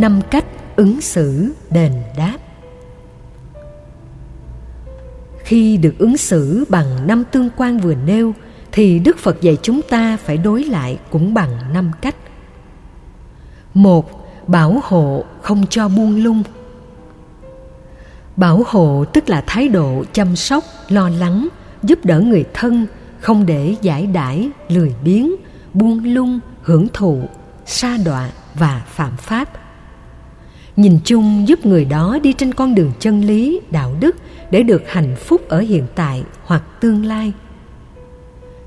năm cách ứng xử đền đáp. Khi được ứng xử bằng năm tương quan vừa nêu, thì đức phật dạy chúng ta phải đối lại cũng bằng năm cách. Một, bảo hộ không cho buông lung. Bảo hộ tức là thái độ chăm sóc, lo lắng, giúp đỡ người thân, không để giải đãi, lười biếng, buông lung, hưởng thụ, sa đọa và phạm pháp nhìn chung giúp người đó đi trên con đường chân lý, đạo đức để được hạnh phúc ở hiện tại hoặc tương lai.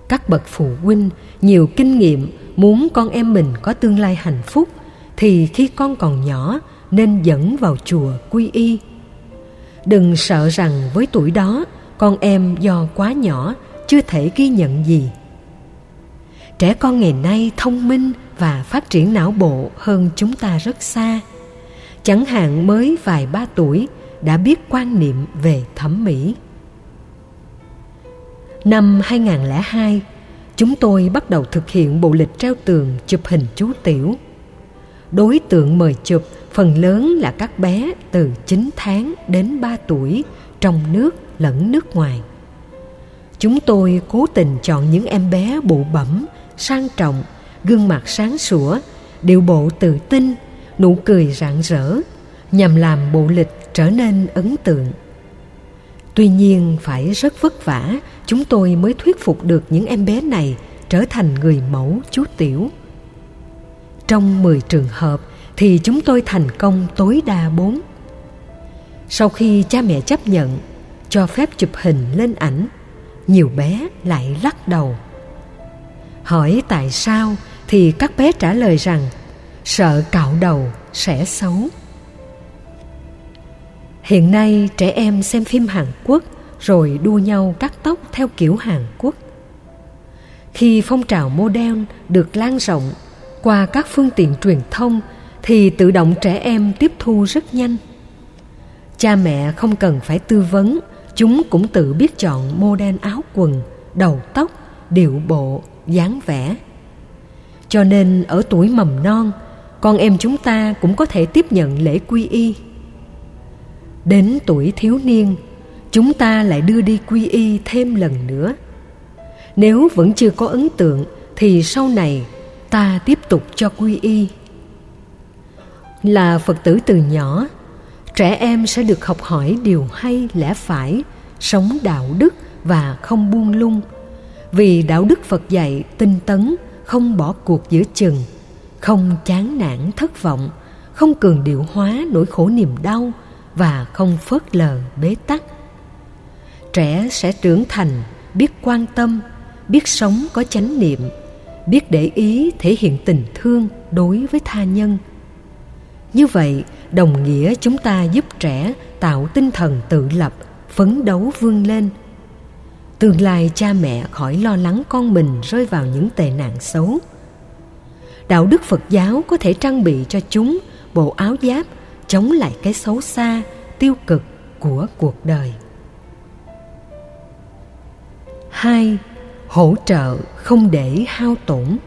Các bậc phụ huynh, nhiều kinh nghiệm muốn con em mình có tương lai hạnh phúc thì khi con còn nhỏ nên dẫn vào chùa quy y. Đừng sợ rằng với tuổi đó con em do quá nhỏ chưa thể ghi nhận gì. Trẻ con ngày nay thông minh và phát triển não bộ hơn chúng ta rất xa chẳng hạn mới vài ba tuổi đã biết quan niệm về thẩm mỹ. Năm 2002, chúng tôi bắt đầu thực hiện bộ lịch treo tường chụp hình chú tiểu. Đối tượng mời chụp phần lớn là các bé từ 9 tháng đến 3 tuổi trong nước lẫn nước ngoài. Chúng tôi cố tình chọn những em bé bụ bẩm, sang trọng, gương mặt sáng sủa, điệu bộ tự tin, nụ cười rạng rỡ nhằm làm bộ lịch trở nên ấn tượng tuy nhiên phải rất vất vả chúng tôi mới thuyết phục được những em bé này trở thành người mẫu chú tiểu trong 10 trường hợp thì chúng tôi thành công tối đa 4. Sau khi cha mẹ chấp nhận cho phép chụp hình lên ảnh, nhiều bé lại lắc đầu. Hỏi tại sao thì các bé trả lời rằng sợ cạo đầu sẽ xấu. Hiện nay trẻ em xem phim Hàn Quốc rồi đua nhau cắt tóc theo kiểu Hàn Quốc. Khi phong trào modern được lan rộng qua các phương tiện truyền thông thì tự động trẻ em tiếp thu rất nhanh. Cha mẹ không cần phải tư vấn, chúng cũng tự biết chọn model áo quần, đầu tóc, điệu bộ, dáng vẻ. Cho nên ở tuổi mầm non, con em chúng ta cũng có thể tiếp nhận lễ quy y. Đến tuổi thiếu niên, chúng ta lại đưa đi quy y thêm lần nữa. Nếu vẫn chưa có ấn tượng, thì sau này ta tiếp tục cho quy y. Là phật tử từ nhỏ, trẻ em sẽ được học hỏi điều hay, lẽ phải, sống đạo đức và không buông lung. Vì đạo đức phật dạy tinh tấn, không bỏ cuộc giữa chừng không chán nản thất vọng, không cường điệu hóa nỗi khổ niềm đau và không phớt lờ bế tắc. Trẻ sẽ trưởng thành biết quan tâm, biết sống có chánh niệm, biết để ý thể hiện tình thương đối với tha nhân. Như vậy, đồng nghĩa chúng ta giúp trẻ tạo tinh thần tự lập, phấn đấu vươn lên. Tương lai cha mẹ khỏi lo lắng con mình rơi vào những tệ nạn xấu đạo đức phật giáo có thể trang bị cho chúng bộ áo giáp chống lại cái xấu xa, tiêu cực của cuộc đời. Hai, hỗ trợ không để hao tổn.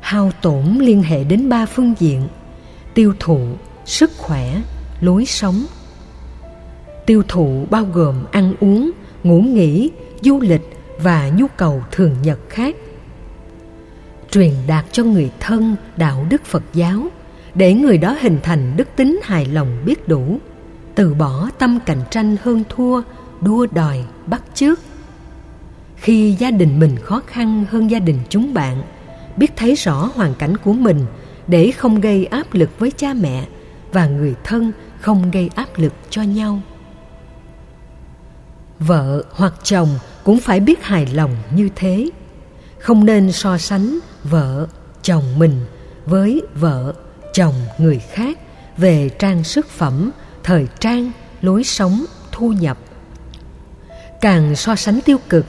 Hao tổn liên hệ đến ba phương diện tiêu thụ, sức khỏe, lối sống. Tiêu thụ bao gồm ăn uống, ngủ nghỉ, du lịch và nhu cầu thường nhật khác truyền đạt cho người thân đạo đức phật giáo, để người đó hình thành đức tính hài lòng biết đủ. Từ bỏ tâm cạnh tranh hơn thua, đua đòi bắt chước. Khi gia đình mình khó khăn hơn gia đình chúng bạn, biết thấy rõ hoàn cảnh của mình để không gây áp lực với cha mẹ và người thân không gây áp lực cho nhau. Vợ hoặc chồng cũng phải biết hài lòng như thế, không nên so sánh vợ chồng mình với vợ chồng người khác về trang sức phẩm, thời trang, lối sống, thu nhập. Càng so sánh tiêu cực,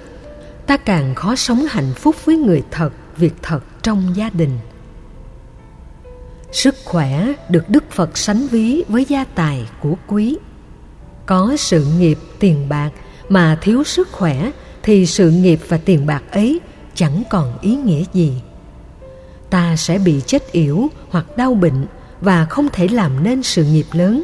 ta càng khó sống hạnh phúc với người thật, việc thật trong gia đình. Sức khỏe được đức phật sánh ví với gia tài của quý. Có sự nghiệp tiền bạc mà thiếu sức khỏe thì sự nghiệp và tiền bạc ấy chẳng còn ý nghĩa gì ta sẽ bị chết yểu hoặc đau bệnh và không thể làm nên sự nghiệp lớn.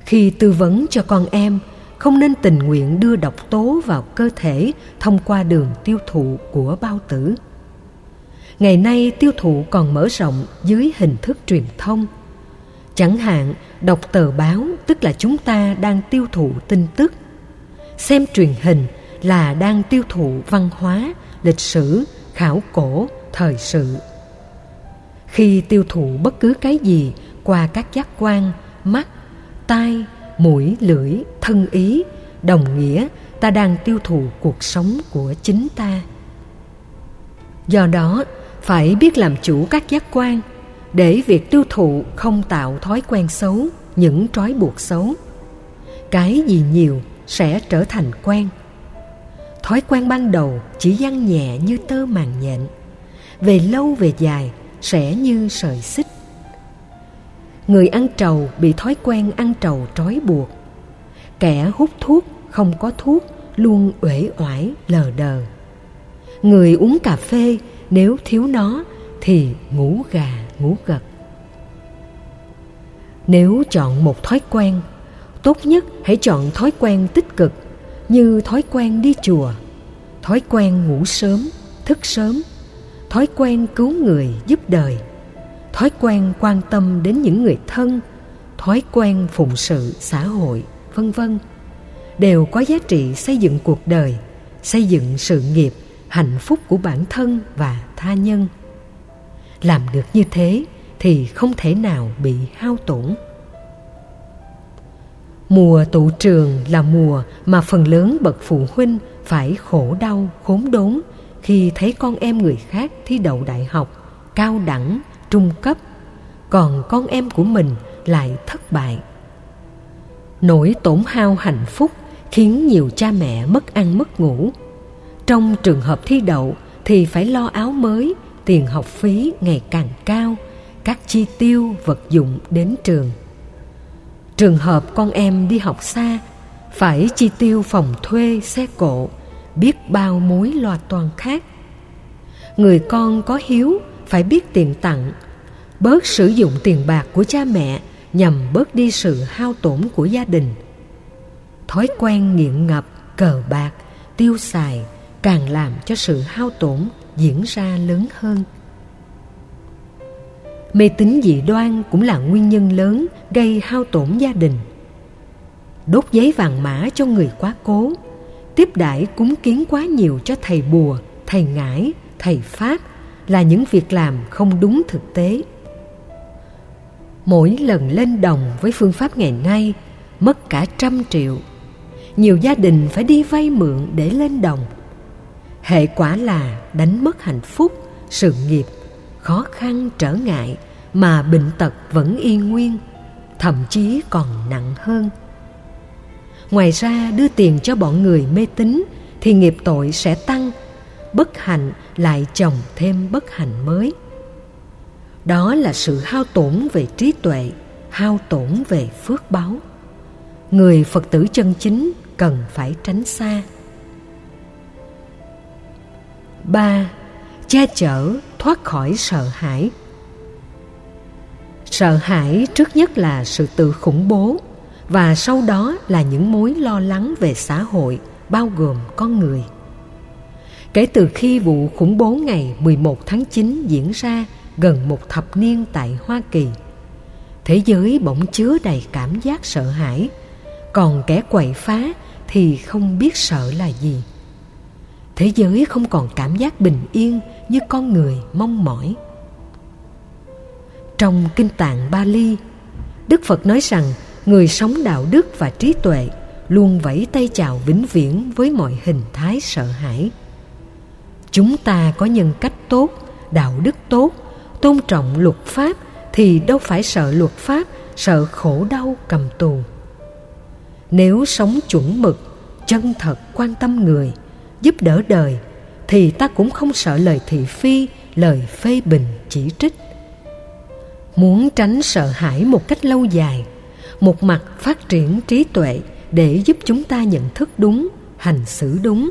Khi tư vấn cho con em, không nên tình nguyện đưa độc tố vào cơ thể thông qua đường tiêu thụ của bao tử. Ngày nay tiêu thụ còn mở rộng dưới hình thức truyền thông. Chẳng hạn, đọc tờ báo, tức là chúng ta đang tiêu thụ tin tức, xem truyền hình là đang tiêu thụ văn hóa, lịch sử, khảo cổ thời sự. Khi tiêu thụ bất cứ cái gì qua các giác quan, mắt, tai, mũi, lưỡi, thân ý, đồng nghĩa ta đang tiêu thụ cuộc sống của chính ta. Do đó, phải biết làm chủ các giác quan để việc tiêu thụ không tạo thói quen xấu, những trói buộc xấu. Cái gì nhiều sẽ trở thành quen. Thói quen ban đầu chỉ gian nhẹ như tơ màng nhện về lâu về dài sẽ như sợi xích. Người ăn trầu bị thói quen ăn trầu trói buộc. Kẻ hút thuốc không có thuốc luôn uể oải, lờ đờ. Người uống cà phê nếu thiếu nó thì ngủ gà, ngủ gật. Nếu chọn một thói quen, tốt nhất hãy chọn thói quen tích cực như thói quen đi chùa, thói quen ngủ sớm, thức sớm thói quen cứu người giúp đời. Thói quen quan tâm đến những người thân. Thói quen phụng sự xã hội, vân vân. Đều có giá trị xây dựng cuộc đời, xây dựng sự nghiệp, hạnh phúc của bản thân và tha nhân. Làm được như thế thì không thể nào bị hao tổn. Mùa tụ trường là mùa mà phần lớn bậc phụ huynh phải khổ đau, khốn đốn khi thấy con em người khác thi đậu đại học, cao đẳng, trung cấp, còn con em của mình lại thất bại. Nỗi tổn hao hạnh phúc khiến nhiều cha mẹ mất ăn mất ngủ. Trong trường hợp thi đậu thì phải lo áo mới, tiền học phí ngày càng cao, các chi tiêu, vật dụng đến trường. Trường hợp con em đi học xa, phải chi tiêu phòng thuê, xe cộ biết bao mối lo toàn khác. Người con có hiếu phải biết tiền tặng, bớt sử dụng tiền bạc của cha mẹ nhằm bớt đi sự hao tổn của gia đình. Thói quen nghiện ngập, cờ bạc, tiêu xài càng làm cho sự hao tổn diễn ra lớn hơn. Mê tín dị đoan cũng là nguyên nhân lớn gây hao tổn gia đình. Đốt giấy vàng mã cho người quá cố tiếp đãi cúng kiến quá nhiều cho thầy bùa, thầy ngải, thầy pháp là những việc làm không đúng thực tế. Mỗi lần lên đồng với phương pháp ngày nay, mất cả trăm triệu. Nhiều gia đình phải đi vay mượn để lên đồng. Hệ quả là đánh mất hạnh phúc, sự nghiệp, khó khăn trở ngại mà bệnh tật vẫn y nguyên, thậm chí còn nặng hơn ngoài ra đưa tiền cho bọn người mê tín thì nghiệp tội sẽ tăng, bất hạnh lại chồng thêm bất hạnh mới. Đó là sự hao tổn về trí tuệ, hao tổn về phước báo. Người phật tử chân chính cần phải tránh xa. Ba, che chở, thoát khỏi sợ hãi. Sợ hãi trước nhất là sự tự khủng bố và sau đó là những mối lo lắng về xã hội bao gồm con người. Kể từ khi vụ khủng bố ngày 11 tháng 9 diễn ra gần một thập niên tại Hoa Kỳ, thế giới bỗng chứa đầy cảm giác sợ hãi, còn kẻ quậy phá thì không biết sợ là gì. Thế giới không còn cảm giác bình yên như con người mong mỏi. Trong Kinh Tạng Bali, Đức Phật nói rằng người sống đạo đức và trí tuệ luôn vẫy tay chào vĩnh viễn với mọi hình thái sợ hãi. Chúng ta có nhân cách tốt, đạo đức tốt, tôn trọng luật pháp thì đâu phải sợ luật pháp, sợ khổ đau cầm tù. Nếu sống chuẩn mực, chân thật quan tâm người, giúp đỡ đời thì ta cũng không sợ lời thị phi, lời phê bình chỉ trích muốn tránh sợ hãi một cách lâu dài một mặt phát triển trí tuệ để giúp chúng ta nhận thức đúng, hành xử đúng.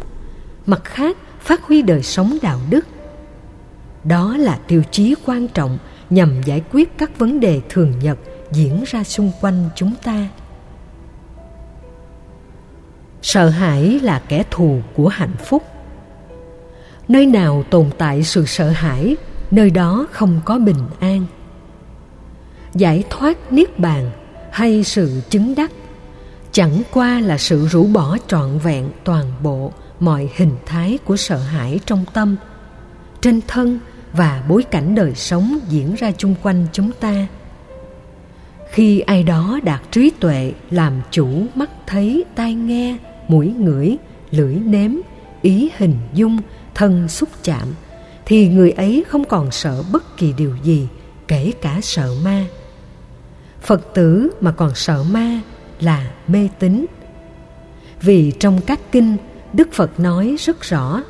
Mặt khác, phát huy đời sống đạo đức. Đó là tiêu chí quan trọng nhằm giải quyết các vấn đề thường nhật diễn ra xung quanh chúng ta. Sợ hãi là kẻ thù của hạnh phúc. Nơi nào tồn tại sự sợ hãi, nơi đó không có bình an. Giải thoát niết bàn hay sự chứng đắc? Chẳng qua là sự rũ bỏ trọn vẹn toàn bộ mọi hình thái của sợ hãi trong tâm, trên thân và bối cảnh đời sống diễn ra chung quanh chúng ta. Khi ai đó đạt trí tuệ, làm chủ mắt thấy, tai nghe, mũi ngửi, lưỡi nếm, ý hình dung, thân xúc chạm, thì người ấy không còn sợ bất kỳ điều gì, kể cả sợ ma phật tử mà còn sợ ma là mê tín. Vì trong các kinh, đức phật nói rất rõ,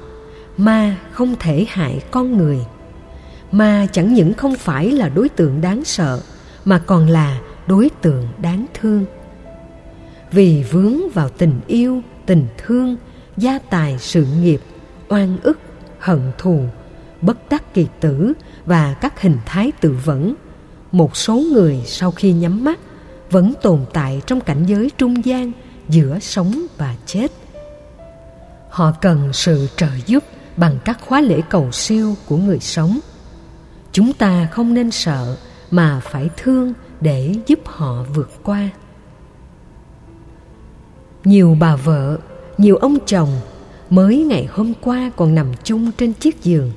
ma không thể hại con người. Ma chẳng những không phải là đối tượng đáng sợ, mà còn là đối tượng đáng thương. Vì vướng vào tình yêu, tình thương, gia tài sự nghiệp, oan ức, hận thù, bất đắc kỳ tử và các hình thái tự vẫn một số người sau khi nhắm mắt vẫn tồn tại trong cảnh giới trung gian giữa sống và chết. Họ cần sự trợ giúp bằng các khóa lễ cầu siêu của người sống. Chúng ta không nên sợ mà phải thương để giúp họ vượt qua. Nhiều bà vợ, nhiều ông chồng mới ngày hôm qua còn nằm chung trên chiếc giường.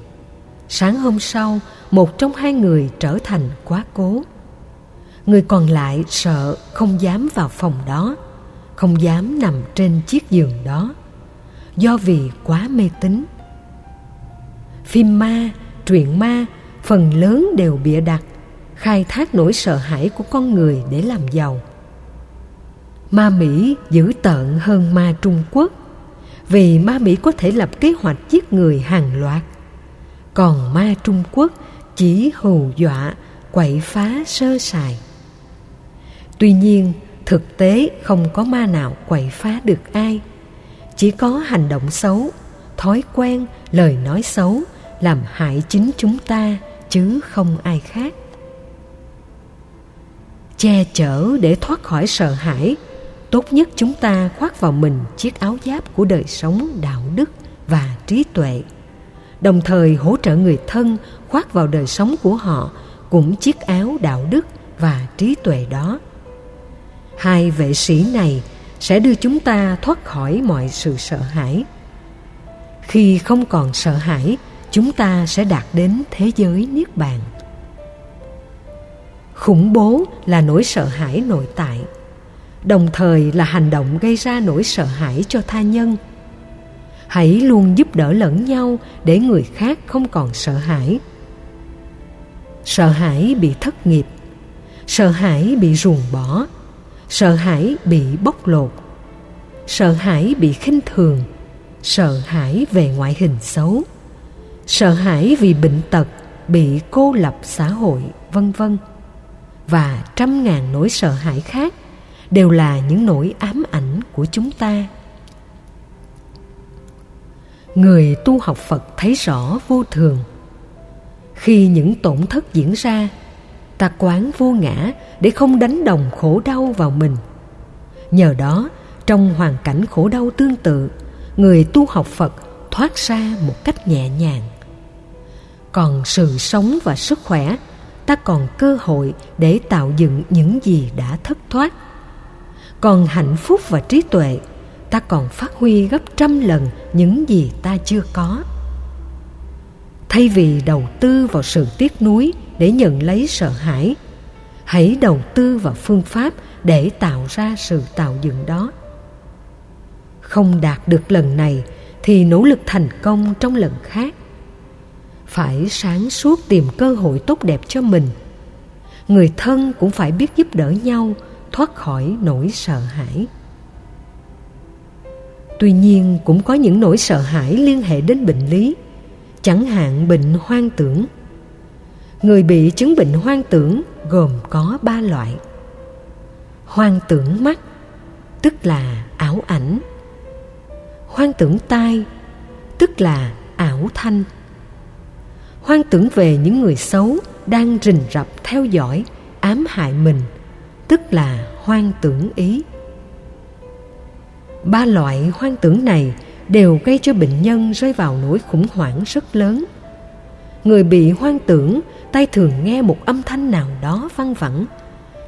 Sáng hôm sau một trong hai người trở thành quá cố. Người còn lại sợ không dám vào phòng đó, không dám nằm trên chiếc giường đó, do vì quá mê tín. Phim ma, truyện ma, phần lớn đều bịa đặt, khai thác nỗi sợ hãi của con người để làm giàu. Ma mỹ dữ tợn hơn ma trung quốc, vì ma mỹ có thể lập kế hoạch giết người hàng loạt. Còn ma trung quốc chỉ hù dọa, quậy phá sơ sài. Tuy nhiên, thực tế không có ma nào quậy phá được ai. Chỉ có hành động xấu, thói quen, lời nói xấu làm hại chính chúng ta, chứ không ai khác. Che chở để thoát khỏi sợ hãi, tốt nhất chúng ta khoác vào mình chiếc áo giáp của đời sống đạo đức và trí tuệ đồng thời hỗ trợ người thân khoác vào đời sống của họ cũng chiếc áo đạo đức và trí tuệ đó. Hai vệ sĩ này sẽ đưa chúng ta thoát khỏi mọi sự sợ hãi. Khi không còn sợ hãi, chúng ta sẽ đạt đến thế giới niết bàn. Khủng bố là nỗi sợ hãi nội tại, đồng thời là hành động gây ra nỗi sợ hãi cho tha nhân hãy luôn giúp đỡ lẫn nhau để người khác không còn sợ hãi. Sợ hãi bị thất nghiệp. Sợ hãi bị ruồng bỏ. Sợ hãi bị bóc lột. Sợ hãi bị khinh thường. Sợ hãi về ngoại hình xấu. Sợ hãi vì bệnh tật, bị cô lập xã hội, vân vân. Và trăm ngàn nỗi sợ hãi khác đều là những nỗi ám ảnh của chúng ta người tu học phật thấy rõ vô thường. Khi những tổn thất diễn ra, ta quán vô ngã để không đánh đồng khổ đau vào mình. Nhờ đó, trong hoàn cảnh khổ đau tương tự, người tu học phật thoát ra một cách nhẹ nhàng. Còn sự sống và sức khỏe, ta còn cơ hội để tạo dựng những gì đã thất thoát. Còn hạnh phúc và trí tuệ ta còn phát huy gấp trăm lần những gì ta chưa có. Thay vì đầu tư vào sự tiếc nuối để nhận lấy sợ hãi, hãy đầu tư vào phương pháp để tạo ra sự tạo dựng đó. Không đạt được lần này thì nỗ lực thành công trong lần khác. Phải sáng suốt tìm cơ hội tốt đẹp cho mình. Người thân cũng phải biết giúp đỡ nhau thoát khỏi nỗi sợ hãi tuy nhiên cũng có những nỗi sợ hãi liên hệ đến bệnh lý. Chẳng hạn bệnh hoang tưởng. Người bị chứng bệnh hoang tưởng gồm có ba loại. Hoang tưởng mắt, tức là ảo ảnh. Hoang tưởng tai, tức là ảo thanh. Hoang tưởng về những người xấu đang rình rập theo dõi, ám hại mình, tức là hoang tưởng ý ba loại hoang tưởng này đều gây cho bệnh nhân rơi vào nỗi khủng hoảng rất lớn. Người bị hoang tưởng, tay thường nghe một âm thanh nào đó văng vẳng,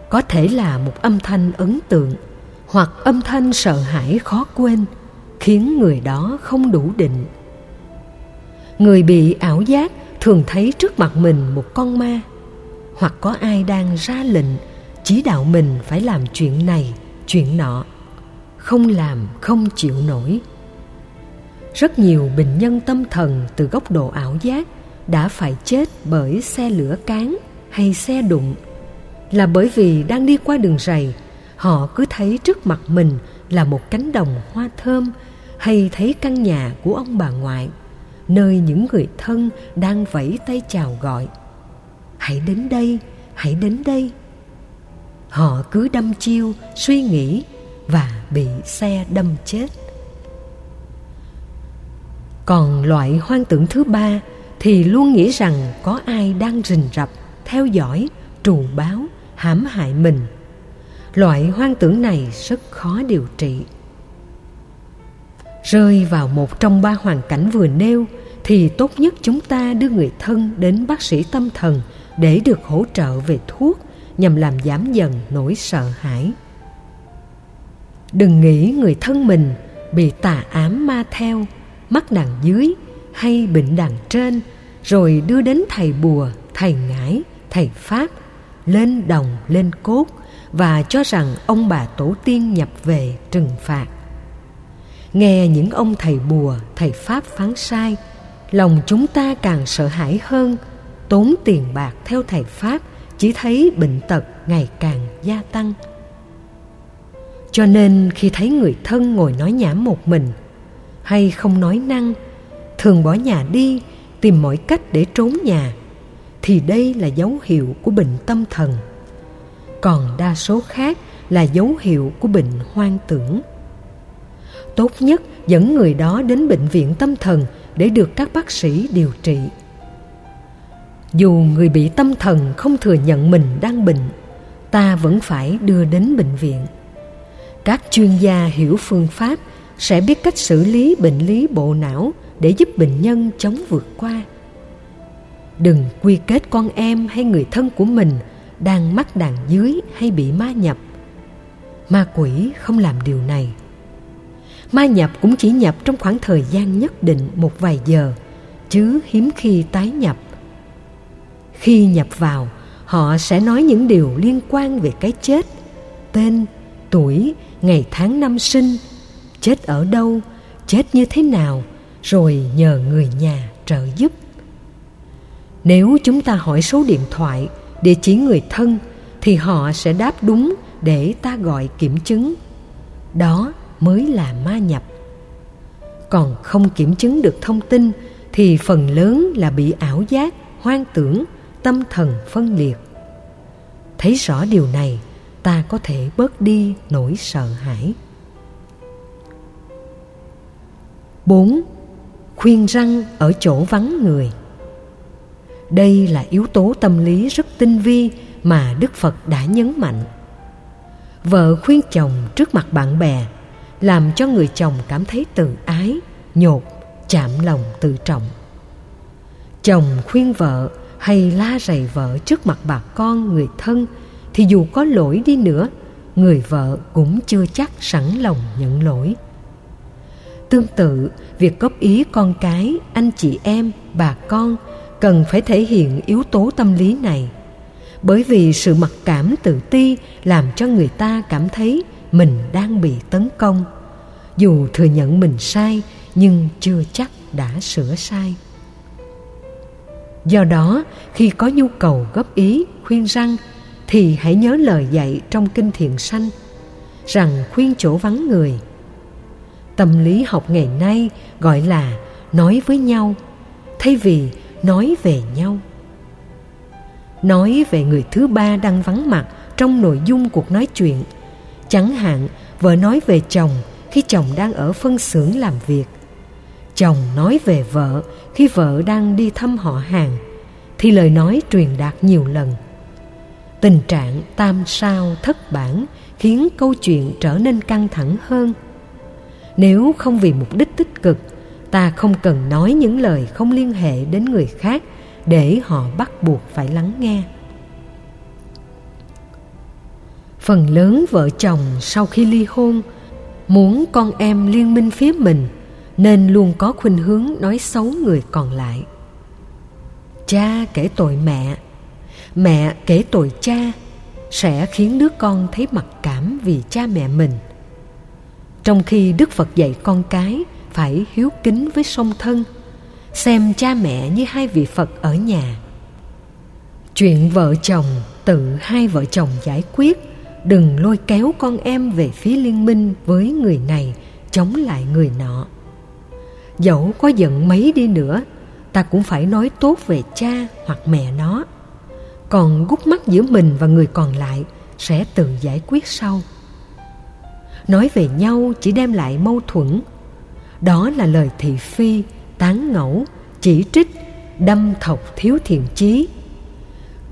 có thể là một âm thanh ấn tượng hoặc âm thanh sợ hãi khó quên, khiến người đó không đủ định. Người bị ảo giác thường thấy trước mặt mình một con ma, hoặc có ai đang ra lệnh chỉ đạo mình phải làm chuyện này, chuyện nọ không làm, không chịu nổi. Rất nhiều bệnh nhân tâm thần từ góc độ ảo giác đã phải chết bởi xe lửa cán hay xe đụng. Là bởi vì đang đi qua đường rầy họ cứ thấy trước mặt mình là một cánh đồng hoa thơm hay thấy căn nhà của ông bà ngoại, nơi những người thân đang vẫy tay chào gọi. Hãy đến đây, hãy đến đây. Họ cứ đâm chiêu, suy nghĩ và bị xe đâm chết. Còn loại hoang tưởng thứ ba thì luôn nghĩ rằng có ai đang rình rập, theo dõi, trù báo, hãm hại mình. Loại hoang tưởng này rất khó điều trị. Rơi vào một trong ba hoàn cảnh vừa nêu thì tốt nhất chúng ta đưa người thân đến bác sĩ tâm thần để được hỗ trợ về thuốc nhằm làm giảm dần nỗi sợ hãi đừng nghĩ người thân mình bị tà ám ma theo mắc đằng dưới hay bệnh đằng trên, rồi đưa đến thầy bùa, thầy ngải, thầy pháp, lên đồng, lên cốt và cho rằng ông bà tổ tiên nhập về trừng phạt. Nghe những ông thầy bùa, thầy pháp phán sai, lòng chúng ta càng sợ hãi hơn, tốn tiền bạc theo thầy pháp, chỉ thấy bệnh tật ngày càng gia tăng cho nên khi thấy người thân ngồi nói nhảm một mình hay không nói năng, thường bỏ nhà đi tìm mọi cách để trốn nhà, thì đây là dấu hiệu của bệnh tâm thần. Còn đa số khác là dấu hiệu của bệnh hoang tưởng. Tốt nhất dẫn người đó đến bệnh viện tâm thần để được các bác sĩ điều trị. Dù người bị tâm thần không thừa nhận mình đang bệnh, ta vẫn phải đưa đến bệnh viện các chuyên gia hiểu phương pháp sẽ biết cách xử lý bệnh lý bộ não để giúp bệnh nhân chống vượt qua. Đừng quy kết con em hay người thân của mình đang mắc đàn dưới hay bị ma nhập. Ma quỷ không làm điều này. Ma nhập cũng chỉ nhập trong khoảng thời gian nhất định một vài giờ, chứ hiếm khi tái nhập. Khi nhập vào, họ sẽ nói những điều liên quan về cái chết, tên, tuổi ngày tháng năm sinh, chết ở đâu, chết như thế nào, rồi nhờ người nhà trợ giúp. Nếu chúng ta hỏi số điện thoại, địa chỉ người thân, thì họ sẽ đáp đúng để ta gọi kiểm chứng. Đó mới là ma nhập. Còn không kiểm chứng được thông tin, thì phần lớn là bị ảo giác, hoang tưởng, tâm thần phân liệt. Thấy rõ điều này ta có thể bớt đi nỗi sợ hãi 4. Khuyên răng ở chỗ vắng người Đây là yếu tố tâm lý rất tinh vi mà Đức Phật đã nhấn mạnh. Vợ khuyên chồng trước mặt bạn bè làm cho người chồng cảm thấy tự ái, nhột, chạm lòng tự trọng. Chồng khuyên vợ hay la rầy vợ trước mặt bà con, người thân thì dù có lỗi đi nữa, người vợ cũng chưa chắc sẵn lòng nhận lỗi. Tương tự, việc góp ý con cái, anh chị em, bà con cần phải thể hiện yếu tố tâm lý này. Bởi vì sự mặc cảm tự ti làm cho người ta cảm thấy mình đang bị tấn công. Dù thừa nhận mình sai nhưng chưa chắc đã sửa sai. Do đó, khi có nhu cầu góp ý, khuyên răng thì hãy nhớ lời dạy trong kinh thiện sanh, rằng khuyên chỗ vắng người. Tâm lý học ngày nay gọi là nói với nhau, thay vì nói về nhau. Nói về người thứ ba đang vắng mặt trong nội dung cuộc nói chuyện, chẳng hạn vợ nói về chồng khi chồng đang ở phân xưởng làm việc. Chồng nói về vợ khi vợ đang đi thăm họ hàng, thì lời nói truyền đạt nhiều lần tình trạng tam sao thất bản khiến câu chuyện trở nên căng thẳng hơn. Nếu không vì mục đích tích cực, ta không cần nói những lời không liên hệ đến người khác để họ bắt buộc phải lắng nghe. Phần lớn vợ chồng sau khi ly hôn muốn con em liên minh phía mình nên luôn có khuynh hướng nói xấu người còn lại. Cha kể tội mẹ mẹ kể tội cha, sẽ khiến đứa con thấy mặc cảm vì cha mẹ mình. Trong khi đức phật dạy con cái phải hiếu kính với song thân, xem cha mẹ như hai vị phật ở nhà. Chuyện vợ chồng, tự hai vợ chồng giải quyết, đừng lôi kéo con em về phía liên minh với người này, chống lại người nọ. Dẫu có giận mấy đi nữa, ta cũng phải nói tốt về cha hoặc mẹ nó còn gút mắt giữa mình và người còn lại sẽ tự giải quyết sau. Nói về nhau chỉ đem lại mâu thuẫn. Đó là lời thị phi, tán ngẫu, chỉ trích, đâm thọc thiếu thiện chí.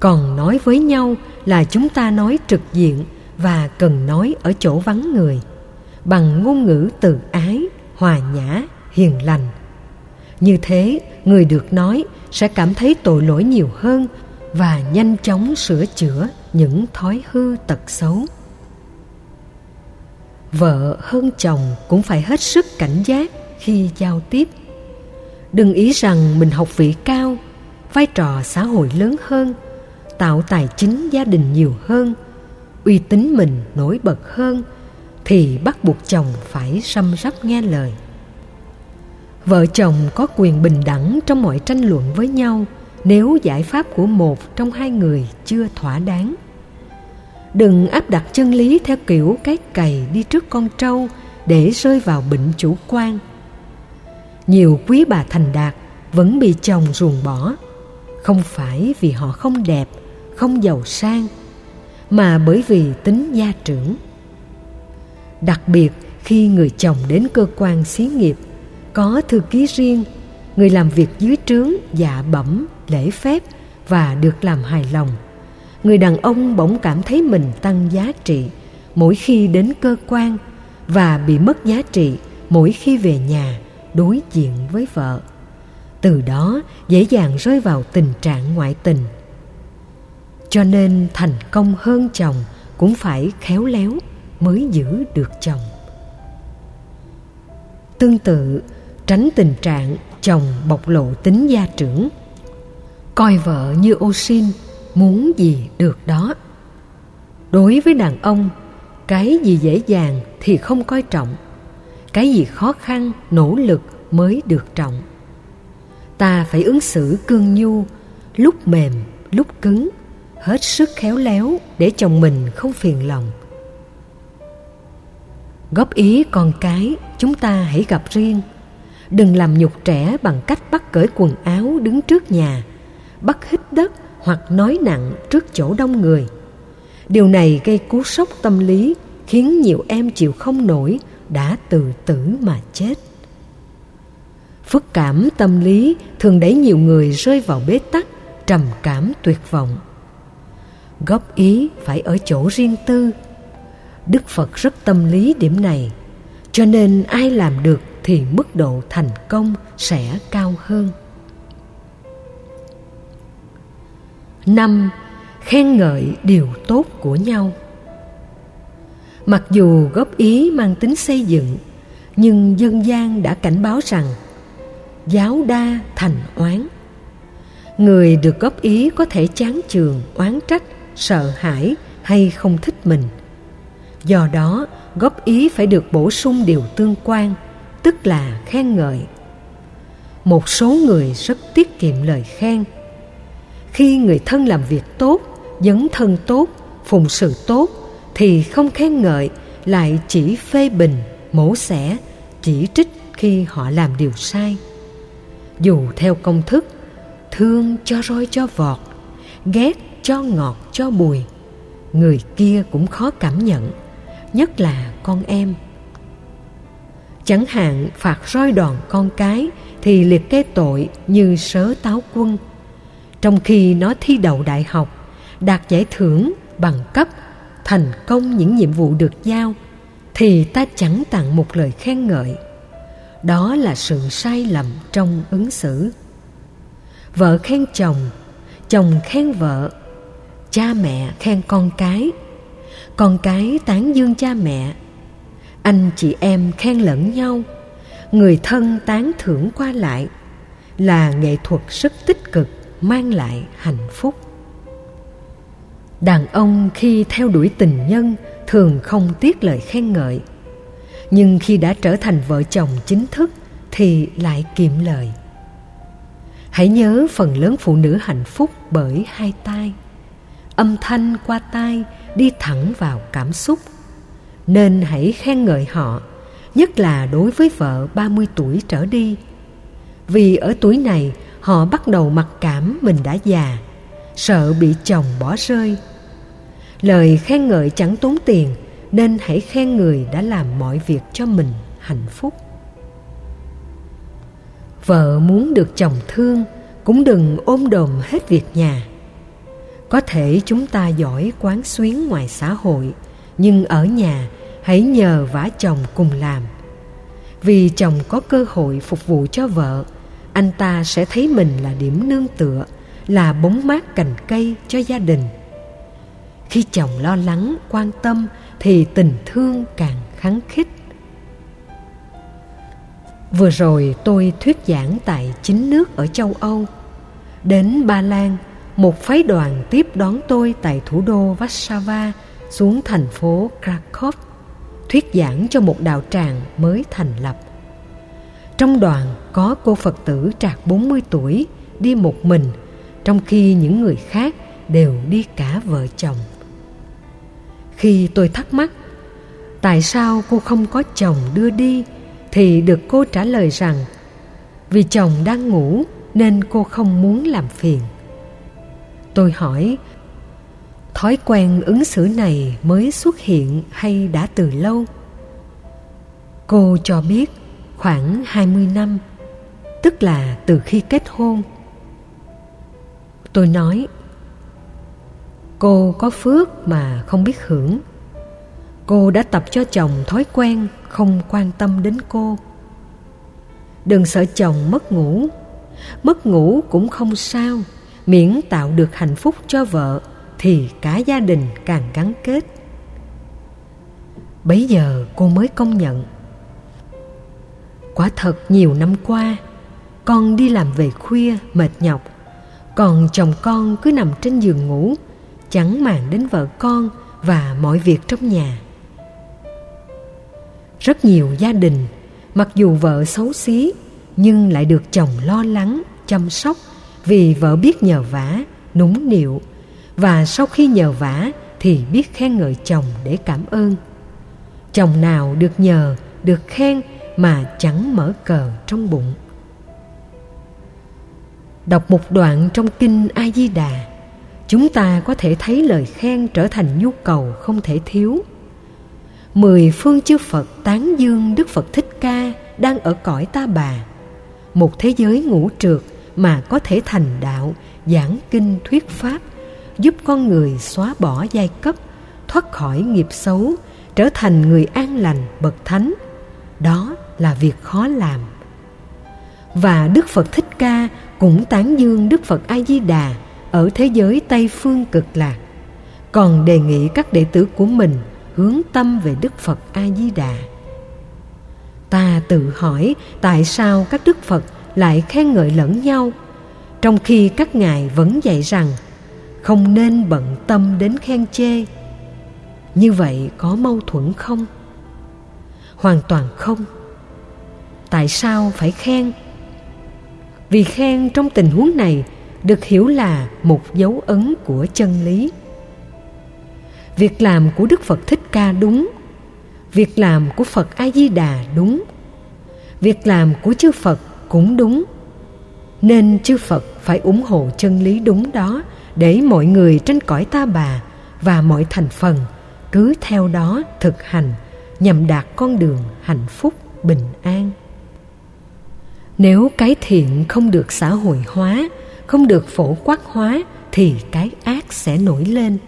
Còn nói với nhau là chúng ta nói trực diện và cần nói ở chỗ vắng người, bằng ngôn ngữ từ ái, hòa nhã, hiền lành. Như thế, người được nói sẽ cảm thấy tội lỗi nhiều hơn và nhanh chóng sửa chữa những thói hư tật xấu. Vợ hơn chồng cũng phải hết sức cảnh giác khi giao tiếp. Đừng ý rằng mình học vị cao, vai trò xã hội lớn hơn, tạo tài chính gia đình nhiều hơn, uy tín mình nổi bật hơn thì bắt buộc chồng phải răm rắp nghe lời. Vợ chồng có quyền bình đẳng trong mọi tranh luận với nhau nếu giải pháp của một trong hai người chưa thỏa đáng, đừng áp đặt chân lý theo kiểu cái cày đi trước con trâu để rơi vào bệnh chủ quan. Nhiều quý bà thành đạt vẫn bị chồng ruồng bỏ, không phải vì họ không đẹp, không giàu sang, mà bởi vì tính gia trưởng. Đặc biệt khi người chồng đến cơ quan xí nghiệp, có thư ký riêng, người làm việc dưới trướng dạ bẩm lễ phép và được làm hài lòng. Người đàn ông bỗng cảm thấy mình tăng giá trị mỗi khi đến cơ quan và bị mất giá trị mỗi khi về nhà đối diện với vợ. Từ đó, dễ dàng rơi vào tình trạng ngoại tình. Cho nên thành công hơn chồng cũng phải khéo léo mới giữ được chồng. Tương tự, tránh tình trạng chồng bộc lộ tính gia trưởng coi vợ như ô xin muốn gì được đó. Đối với đàn ông, cái gì dễ dàng thì không coi trọng, cái gì khó khăn, nỗ lực mới được trọng. Ta phải ứng xử cương nhu, lúc mềm, lúc cứng, hết sức khéo léo để chồng mình không phiền lòng. Góp ý con cái, chúng ta hãy gặp riêng. Đừng làm nhục trẻ bằng cách bắt cởi quần áo đứng trước nhà bắt hít đất hoặc nói nặng trước chỗ đông người. Điều này gây cú sốc tâm lý, khiến nhiều em chịu không nổi, đã tự tử mà chết. Phức cảm tâm lý thường đẩy nhiều người rơi vào bế tắc, trầm cảm tuyệt vọng. Góp ý phải ở chỗ riêng tư. Đức phật rất tâm lý điểm này, cho nên ai làm được thì mức độ thành công sẽ cao hơn. Năm, khen ngợi điều tốt của nhau. Mặc dù góp ý mang tính xây dựng, nhưng dân gian đã cảnh báo rằng giáo đa thành oán. Người được góp ý có thể chán chường, oán trách, sợ hãi hay không thích mình. Do đó, góp ý phải được bổ sung điều tương quan, tức là khen ngợi. Một số người rất tiết kiệm lời khen khi người thân làm việc tốt, dấn thân tốt, phụng sự tốt, thì không khen ngợi, lại chỉ phê bình, mổ xẻ, chỉ trích khi họ làm điều sai. Dù theo công thức, thương cho roi cho vọt, ghét cho ngọt cho bùi, người kia cũng khó cảm nhận, nhất là con em. Chẳng hạn phạt roi đòn con cái thì liệt kê tội như sớ táo quân trong khi nó thi đậu đại học, đạt giải thưởng bằng cấp, thành công những nhiệm vụ được giao, thì ta chẳng tặng một lời khen ngợi. Đó là sự sai lầm trong ứng xử. Vợ khen chồng chồng khen vợ, cha mẹ khen con cái con cái tán dương cha mẹ, anh chị em khen lẫn nhau, người thân tán thưởng qua lại là nghệ thuật rất tích cực mang lại hạnh phúc. Đàn ông khi theo đuổi tình nhân thường không tiếc lời khen ngợi, nhưng khi đã trở thành vợ chồng chính thức thì lại kiệm lời. Hãy nhớ phần lớn phụ nữ hạnh phúc bởi hai tai. Âm thanh qua tai đi thẳng vào cảm xúc. Nên hãy khen ngợi họ, nhất là đối với vợ 30 tuổi trở đi. Vì ở tuổi này họ bắt đầu mặc cảm mình đã già, sợ bị chồng bỏ rơi. Lời khen ngợi chẳng tốn tiền nên hãy khen người đã làm mọi việc cho mình hạnh phúc. Vợ muốn được chồng thương cũng đừng ôm đồm hết việc nhà. Có thể chúng ta giỏi quán xuyến ngoài xã hội, nhưng ở nhà hãy nhờ vả chồng cùng làm vì chồng có cơ hội phục vụ cho vợ anh ta sẽ thấy mình là điểm nương tựa, là bóng mát cành cây cho gia đình. Khi chồng lo lắng, quan tâm, thì tình thương càng khắng khích vừa rồi tôi thuyết giảng tại chính nước ở châu âu. Đến ba lan, một phái đoàn tiếp đón tôi tại thủ đô Warsaw xuống thành phố Krakow, thuyết giảng cho một đạo tràng mới thành lập. Trong đoàn có cô Phật tử trạc 40 tuổi đi một mình, trong khi những người khác đều đi cả vợ chồng. Khi tôi thắc mắc tại sao cô không có chồng đưa đi thì được cô trả lời rằng vì chồng đang ngủ nên cô không muốn làm phiền. Tôi hỏi thói quen ứng xử này mới xuất hiện hay đã từ lâu cô cho biết khoảng 20 năm, tức là từ khi kết hôn, tôi nói, cô có phước mà không biết hưởng. Cô đã tập cho chồng thói quen không quan tâm đến cô. Đừng sợ chồng mất ngủ. Mất ngủ cũng không sao. Miễn tạo được hạnh phúc cho vợ thì cả gia đình càng gắn kết. Bấy giờ cô mới công nhận quả thật nhiều năm qua. Con đi làm về khuya, mệt nhọc. Còn chồng con cứ nằm trên giường ngủ, chẳng màng đến vợ con và mọi việc trong nhà. Rất nhiều gia đình, mặc dù vợ xấu xí, nhưng lại được chồng lo lắng, chăm sóc vì vợ biết nhờ vả, núng nịu và sau khi nhờ vả thì biết khen ngợi chồng để cảm ơn. Chồng nào được nhờ, được khen mà chẳng mở cờ trong bụng. Đọc một đoạn trong kinh a di đà chúng ta có thể thấy lời khen trở thành nhu cầu không thể thiếu. Mười phương chư phật tán dương đức phật thích ca đang ở cõi ta bà, một thế giới ngũ trượt mà có thể thành đạo, giảng kinh, thuyết pháp, giúp con người xóa bỏ giai cấp, thoát khỏi nghiệp xấu, trở thành người an lành, bậc thánh. Đó là việc khó làm. Và đức phật thích ca cũng tán dương đức phật a di đà ở thế giới tây phương cực lạc còn đề nghị các đệ tử của mình hướng tâm về đức phật a di đà ta tự hỏi tại sao các đức phật lại khen ngợi lẫn nhau, trong khi các ngài vẫn dạy rằng không nên bận tâm đến khen chê. Như vậy có mâu thuẫn không? Hoàn toàn không tại sao phải khen? Vì khen trong tình huống này được hiểu là một dấu ấn của chân lý. Việc làm của đức phật thích ca đúng, việc làm của phật a di đà đúng, việc làm của chư phật cũng đúng. Nên chư phật phải ủng hộ chân lý đúng đó để mọi người trên cõi ta bà và mọi thành phần cứ theo đó thực hành nhằm đạt con đường hạnh phúc bình an nếu cái thiện không được xã hội hóa, không được phổ quát hóa, thì cái ác sẽ nổi lên.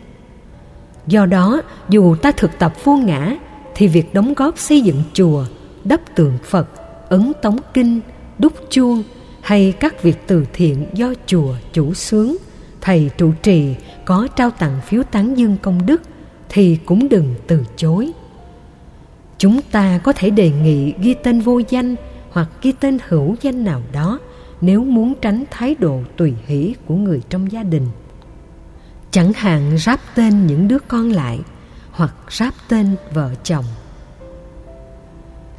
Do đó, dù ta thực tập vô ngã, thì việc đóng góp xây dựng chùa, đắp tượng phật, ấn tống kinh, đúc chuông, hay các việc từ thiện do chùa chủ xướng thầy trụ trì, có trao tặng phiếu tán dương công đức, thì cũng đừng từ chối. Chúng ta có thể đề nghị ghi tên vô danh hoặc ghi tên hữu danh nào đó nếu muốn tránh thái độ tùy hỷ của người trong gia đình. Chẳng hạn ráp tên những đứa con lại hoặc ráp tên vợ chồng.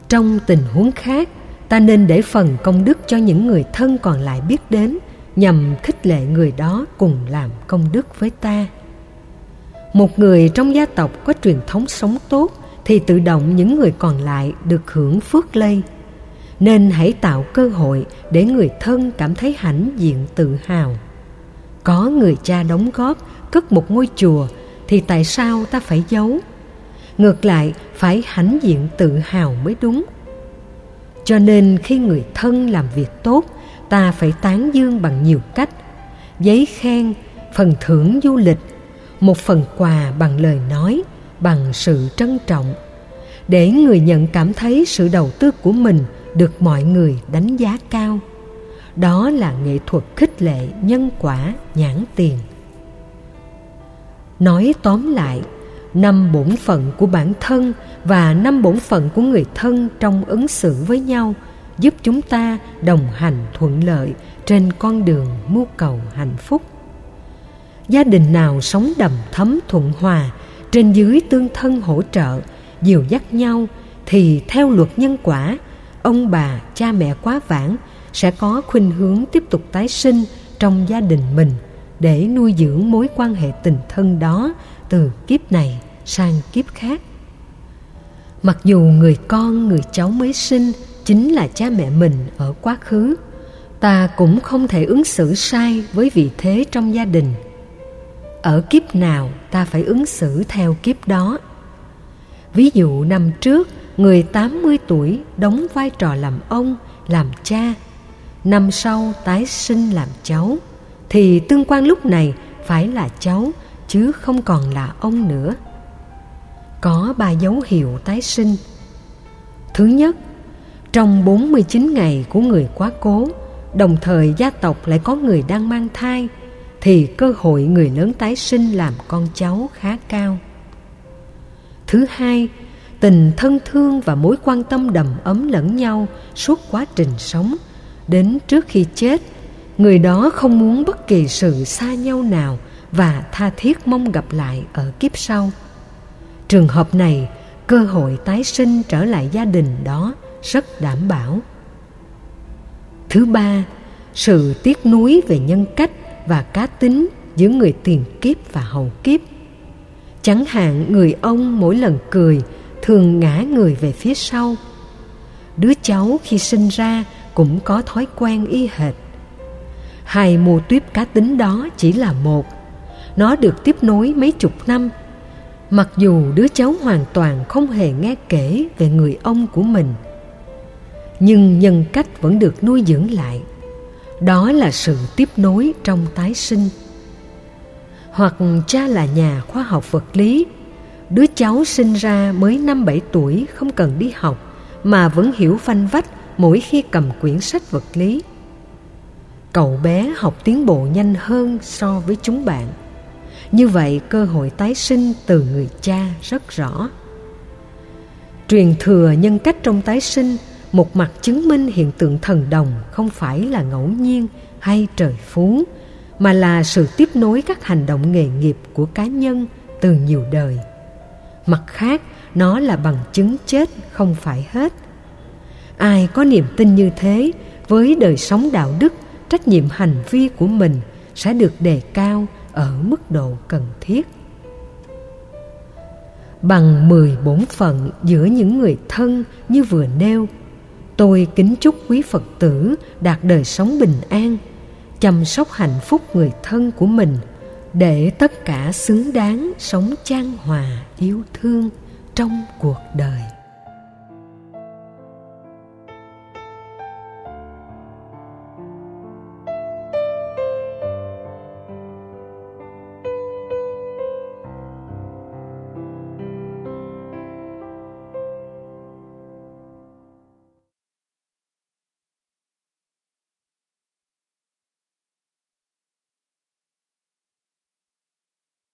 Trong tình huống khác, ta nên để phần công đức cho những người thân còn lại biết đến nhằm khích lệ người đó cùng làm công đức với ta. Một người trong gia tộc có truyền thống sống tốt thì tự động những người còn lại được hưởng phước lây nên hãy tạo cơ hội để người thân cảm thấy hãnh diện tự hào. Có người cha đóng góp, cất một ngôi chùa, thì tại sao ta phải giấu? Ngược lại, phải hãnh diện tự hào mới đúng. Cho nên khi người thân làm việc tốt, ta phải tán dương bằng nhiều cách. Giấy khen, phần thưởng du lịch, một phần quà bằng lời nói, bằng sự trân trọng. Để người nhận cảm thấy sự đầu tư của mình được mọi người đánh giá cao. Đó là nghệ thuật khích lệ nhân quả nhãn tiền. Nói tóm lại, năm bổn phận của bản thân và năm bổn phận của người thân trong ứng xử với nhau giúp chúng ta đồng hành thuận lợi trên con đường mưu cầu hạnh phúc. Gia đình nào sống đầm thấm thuận hòa, trên dưới tương thân hỗ trợ, dìu dắt nhau thì theo luật nhân quả ông bà, cha mẹ quá vãng sẽ có khuynh hướng tiếp tục tái sinh trong gia đình mình để nuôi dưỡng mối quan hệ tình thân đó từ kiếp này sang kiếp khác. Mặc dù người con, người cháu mới sinh chính là cha mẹ mình ở quá khứ, ta cũng không thể ứng xử sai với vị thế trong gia đình. Ở kiếp nào ta phải ứng xử theo kiếp đó. Ví dụ năm trước người 80 tuổi đóng vai trò làm ông, làm cha. Năm sau tái sinh làm cháu, thì tương quan lúc này phải là cháu chứ không còn là ông nữa. Có ba dấu hiệu tái sinh. Thứ nhất, trong 49 ngày của người quá cố, đồng thời gia tộc lại có người đang mang thai, thì cơ hội người lớn tái sinh làm con cháu khá cao. Thứ hai, tình thân thương và mối quan tâm đầm ấm lẫn nhau suốt quá trình sống. Đến trước khi chết, người đó không muốn bất kỳ sự xa nhau nào và tha thiết mong gặp lại ở kiếp sau. Trường hợp này, cơ hội tái sinh trở lại gia đình đó rất đảm bảo. Thứ ba, sự tiếc nuối về nhân cách và cá tính giữa người tiền kiếp và hậu kiếp. Chẳng hạn, người ông mỗi lần cười thường ngã người về phía sau. Đứa cháu khi sinh ra cũng có thói quen y hệt. Hai mô tuyếp cá tính đó chỉ là một. Nó được tiếp nối mấy chục năm. Mặc dù đứa cháu hoàn toàn không hề nghe kể về người ông của mình, nhưng nhân cách vẫn được nuôi dưỡng lại. Đó là sự tiếp nối trong tái sinh. Hoặc cha là nhà khoa học vật lý đứa cháu sinh ra mới năm bảy tuổi không cần đi học, mà vẫn hiểu phanh vách mỗi khi cầm quyển sách vật lý. Cậu bé học tiến bộ nhanh hơn so với chúng bạn. Như vậy, cơ hội tái sinh từ người cha rất rõ. Truyền thừa nhân cách trong tái sinh, một mặt chứng minh hiện tượng thần đồng không phải là ngẫu nhiên hay trời phú, mà là sự tiếp nối các hành động nghề nghiệp của cá nhân từ nhiều đời mặt khác, nó là bằng chứng chết, không phải hết. Ai có niềm tin như thế, với đời sống đạo đức, trách nhiệm hành vi của mình sẽ được đề cao ở mức độ cần thiết. Bằng mười bổn phận giữa những người thân như vừa nêu, tôi kính chúc quý phật tử đạt đời sống bình an, chăm sóc hạnh phúc người thân của mình để tất cả xứng đáng sống chan hòa yêu thương trong cuộc đời.